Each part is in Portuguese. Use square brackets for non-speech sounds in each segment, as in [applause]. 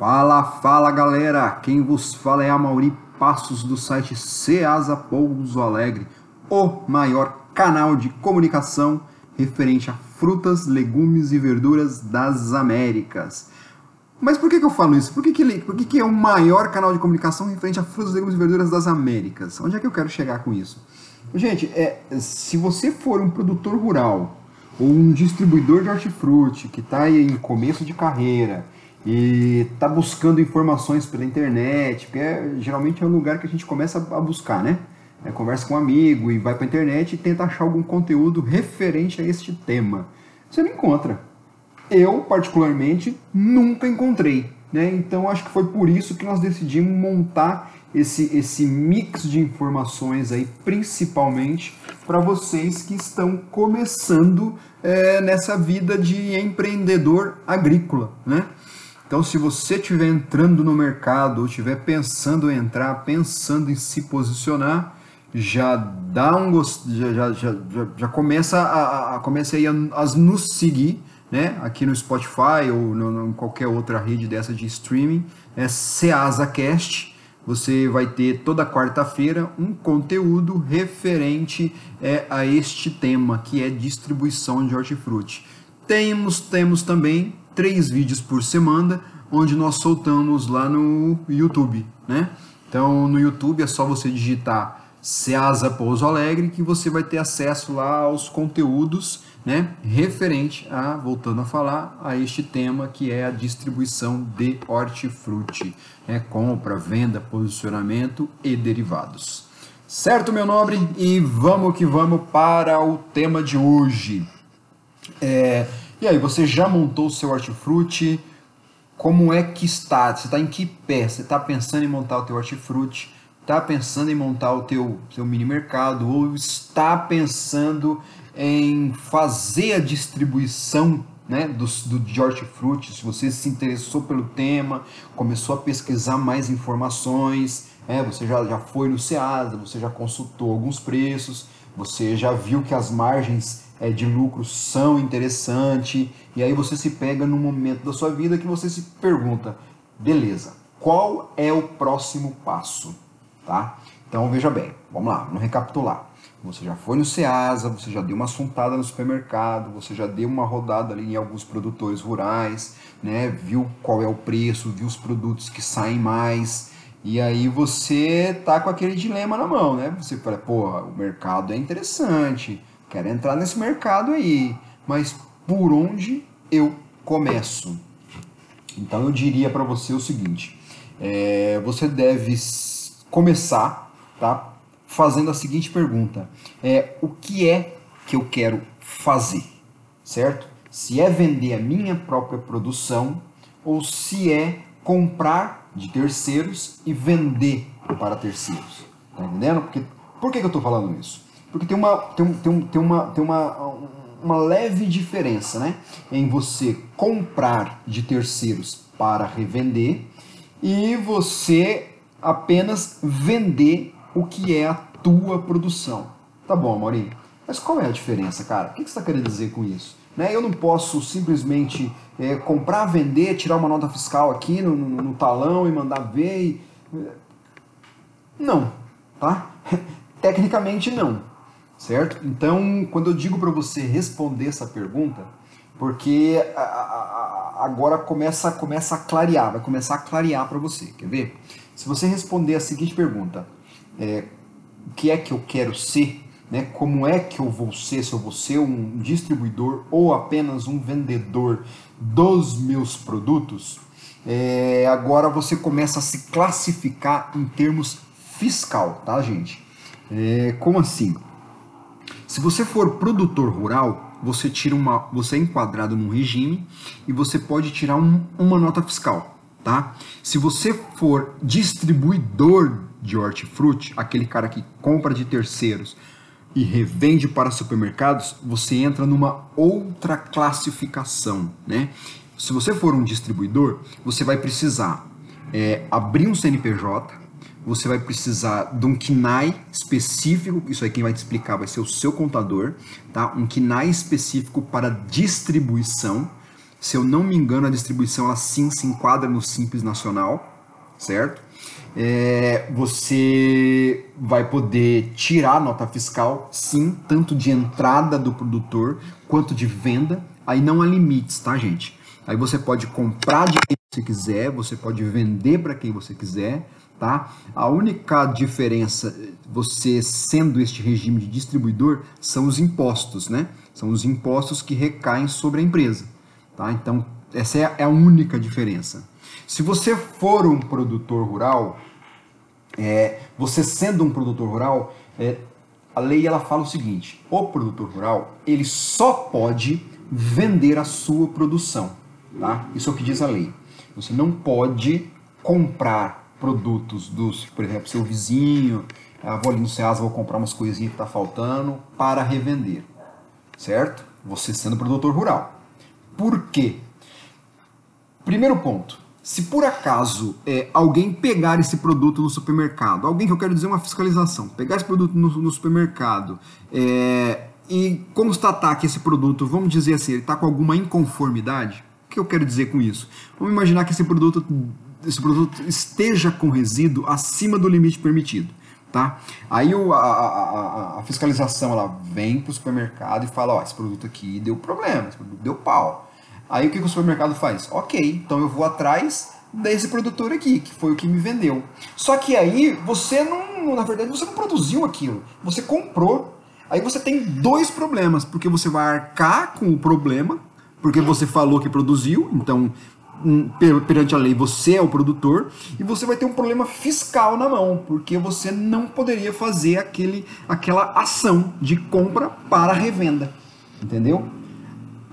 Fala, fala galera! Quem vos fala é a Mauri Passos do site Ceasa Pouso Alegre, o maior canal de comunicação referente a frutas, legumes e verduras das Américas. Mas por que, que eu falo isso? Por que, que, por que, que é o maior canal de comunicação referente a frutas, legumes e verduras das Américas? Onde é que eu quero chegar com isso? Gente, é, se você for um produtor rural ou um distribuidor de hortifruti que está em começo de carreira e está buscando informações pela internet, porque é, geralmente é o lugar que a gente começa a buscar, né? É, conversa com um amigo e vai para a internet e tenta achar algum conteúdo referente a este tema. Você não encontra. Eu, particularmente, nunca encontrei. Né? Então, acho que foi por isso que nós decidimos montar esse, esse mix de informações aí, principalmente para vocês que estão começando é, nessa vida de empreendedor agrícola. Né? Então, se você estiver entrando no mercado ou estiver pensando em entrar, pensando em se posicionar, já dá um gosto, já, já, já, já começa a, a, começa aí a, a nos seguir, né? Aqui no Spotify ou no, em qualquer outra rede dessa de streaming, é SeasaCast. Você vai ter toda quarta-feira um conteúdo referente é, a este tema, que é distribuição de hortifruti. Temos, temos também três vídeos por semana, onde nós soltamos lá no YouTube, né? Então, no YouTube é só você digitar Ceasa Pouso Alegre que você vai ter acesso lá aos conteúdos né, referente a, voltando a falar, a este tema que é a distribuição de hortifruti, né, compra, venda, posicionamento e derivados. Certo, meu nobre? E vamos que vamos para o tema de hoje. É, e aí, você já montou o seu hortifruti? Como é que está? Você está em que pé? Você está pensando em montar o teu hortifruti? Está pensando em montar o teu, seu mini mercado? Ou está pensando em fazer a distribuição né, do, do de hortifruti? Se você se interessou pelo tema, começou a pesquisar mais informações, é, você já, já foi no SEASA, você já consultou alguns preços, você já viu que as margens é, de lucro são interessantes, e aí você se pega num momento da sua vida que você se pergunta, beleza, qual é o próximo passo? Tá? Então veja bem, vamos lá, vamos recapitular. Você já foi no Ceasa, você já deu uma assuntada no supermercado, você já deu uma rodada ali em alguns produtores rurais, né? Viu qual é o preço, viu os produtos que saem mais, e aí você tá com aquele dilema na mão, né? Você fala, pô, o mercado é interessante, quero entrar nesse mercado aí, mas por onde eu começo? Então eu diria para você o seguinte: é, você deve começar, tá? Fazendo a seguinte pergunta: é o que é que eu quero fazer, certo? Se é vender a minha própria produção ou se é comprar de terceiros e vender para terceiros. Tá entendendo? Porque, por que, que eu estou falando isso? Porque tem uma, tem, tem, tem uma, tem uma, uma leve diferença né? em você comprar de terceiros para revender e você apenas vender o que é a tua produção. Tá bom, Maurinho, mas qual é a diferença, cara? O que você está querendo dizer com isso? Né? Eu não posso simplesmente é, comprar, vender, tirar uma nota fiscal aqui no, no, no talão e mandar ver. E... Não, tá? [laughs] Tecnicamente não certo? Então, quando eu digo para você responder essa pergunta, porque agora começa, começa a clarear, vai começar a clarear para você, quer ver? Se você responder a seguinte pergunta, é, o que é que eu quero ser, né? como é que eu vou ser, se eu vou ser um distribuidor ou apenas um vendedor dos meus produtos, é, agora você começa a se classificar em termos fiscal, tá, gente? É, como assim? Se você for produtor rural, você tira uma, você é enquadrado num regime e você pode tirar um, uma nota fiscal, tá? Se você for distribuidor de hortifruti, aquele cara que compra de terceiros e revende para supermercados, você entra numa outra classificação, né? Se você for um distribuidor, você vai precisar é, abrir um CNPJ, você vai precisar de um KNAI específico, isso aí quem vai te explicar vai ser o seu contador, tá? Um KNAI específico para distribuição. Se eu não me engano, a distribuição ela sim se enquadra no Simples Nacional, certo? É, você vai poder tirar nota fiscal, sim, tanto de entrada do produtor quanto de venda. Aí não há limites, tá, gente? Aí você pode comprar de quem você quiser, você pode vender para quem você quiser, tá? A única diferença, você sendo este regime de distribuidor, são os impostos, né? São os impostos que recaem sobre a empresa, tá? Então, essa é a única diferença. Se você for um produtor rural, é, você sendo um produtor rural, é, a lei ela fala o seguinte: o produtor rural ele só pode vender a sua produção, tá? Isso é o que diz a lei. Você não pode comprar produtos dos, por exemplo, seu vizinho, ah, vou ali no Ceasa, vou comprar umas coisinhas que está faltando para revender, certo? Você sendo produtor rural. Por quê? Primeiro ponto, se por acaso é, alguém pegar esse produto no supermercado, alguém que eu quero dizer uma fiscalização, pegar esse produto no, no supermercado é, e constatar que esse produto, vamos dizer assim, ele está com alguma inconformidade, o que eu quero dizer com isso? Vamos imaginar que esse produto, esse produto esteja com resíduo acima do limite permitido. Tá? Aí o, a, a, a, fiscalização ela vem para o supermercado e fala, ó, esse produto aqui deu problema, esse produto deu pau. Aí o que, o supermercado faz? Ok, então eu vou atrás desse produtor aqui, que foi o que me vendeu. Só que aí você não, na verdade, você não produziu aquilo, você comprou. Aí você tem dois problemas, porque você vai arcar com o problema, porque você falou que produziu, então hum, perante a lei você é o produtor e você vai ter um problema fiscal na mão, porque você não poderia fazer aquele, aquela ação de compra para revenda, entendeu?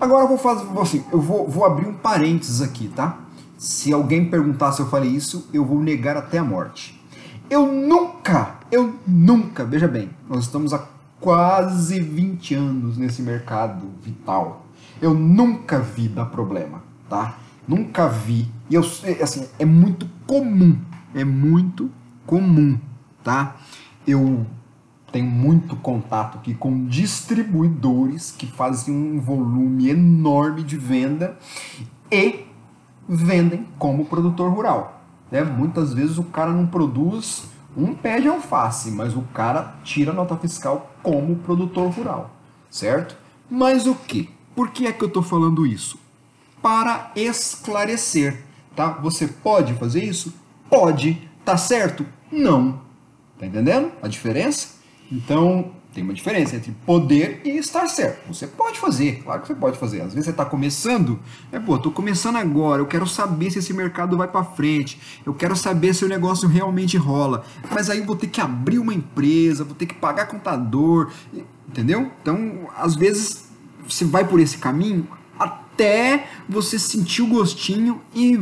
Agora eu vou fazer assim, eu vou, vou abrir um parênteses aqui, tá? Se alguém perguntar se eu falei isso, eu vou negar até a morte. Eu nunca, eu nunca, veja bem, nós estamos há quase 20 anos nesse mercado vital. Eu nunca vi dar problema, tá? Nunca vi. E eu assim, é muito comum, é muito comum, tá? Eu tenho muito contato aqui com distribuidores que fazem um volume enorme de venda e vendem como produtor rural. Né? Muitas vezes o cara não produz um pé de alface, mas o cara tira nota fiscal como produtor rural, certo? Mas o que? Por que é que eu estou falando isso? Para esclarecer, tá? Você pode fazer isso? Pode. Tá certo? Não. Tá entendendo a diferença? Então, tem uma diferença entre poder e estar certo. Você pode fazer, claro que você pode fazer. Às vezes você está começando, é pô, estou começando agora, eu quero saber se esse mercado vai para frente, eu quero saber se o negócio realmente rola. Mas aí vou ter que abrir uma empresa, vou ter que pagar contador, entendeu? Então, às vezes você vai por esse caminho até você sentir o gostinho e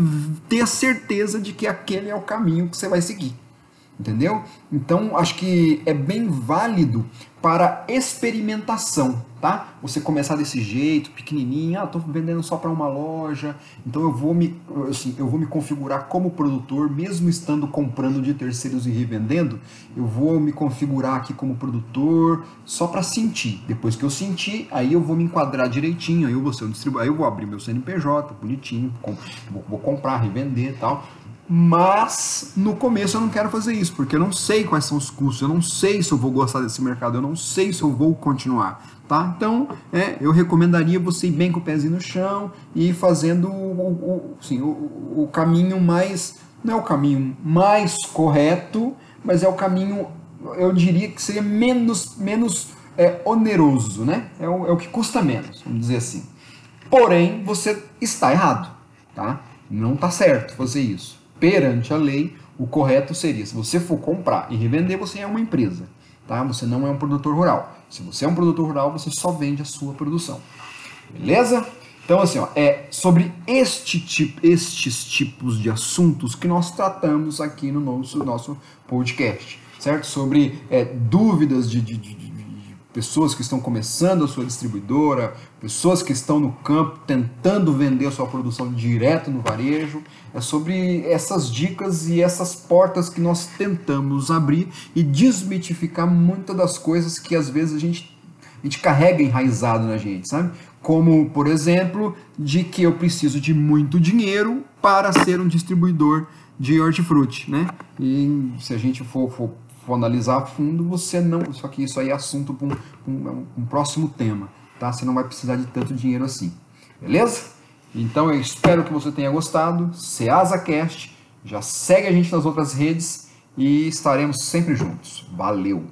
ter a certeza de que aquele é o caminho que você vai seguir entendeu? Então acho que é bem válido para experimentação, tá? Você começar desse jeito, pequenininho, ah, tô vendendo só para uma loja, então eu vou me assim, eu vou me configurar como produtor, mesmo estando comprando de terceiros e revendendo, eu vou me configurar aqui como produtor só para sentir. Depois que eu sentir, aí eu vou me enquadrar direitinho, aí eu vou ser um distribuidor, aí eu vou abrir meu CNPJ bonitinho, vou, comprar, revender, tal mas no começo eu não quero fazer isso, porque eu não sei quais são os custos, eu não sei se eu vou gostar desse mercado, eu não sei se eu vou continuar, tá? Então, é, eu recomendaria você ir bem com o pezinho no chão e ir fazendo o, o, assim, o, o caminho mais, não é o caminho mais correto, mas é o caminho, eu diria que seria menos, menos é, oneroso, né? É o, é o que custa menos, vamos dizer assim. Porém, você está errado, tá? Não está certo fazer isso perante a lei, o correto seria, se você for comprar e revender, você é uma empresa, tá? Você não é um produtor rural. Se você é um produtor rural, você só vende a sua produção. Beleza? Então, assim, ó, é sobre este tipo, estes tipos de assuntos que nós tratamos aqui no nosso, nosso podcast, certo? Sobre é, dúvidas de, de, de pessoas que estão começando a sua distribuidora, pessoas que estão no campo tentando vender a sua produção direto no varejo. É sobre essas dicas e essas portas que nós tentamos abrir e desmitificar muitas das coisas que às vezes a gente, a gente carrega enraizado na gente, sabe? como, por exemplo, de que eu preciso de muito dinheiro para ser um distribuidor de hortifruti, né? E se a gente for, for, for analisar a fundo, você não. Só que isso aí é assunto para um, um, um, próximo tema, tá? Você não vai precisar de tanto dinheiro assim, beleza? Então eu espero que você tenha gostado. SeasaCast, já segue a gente nas outras redes e estaremos sempre juntos. Valeu!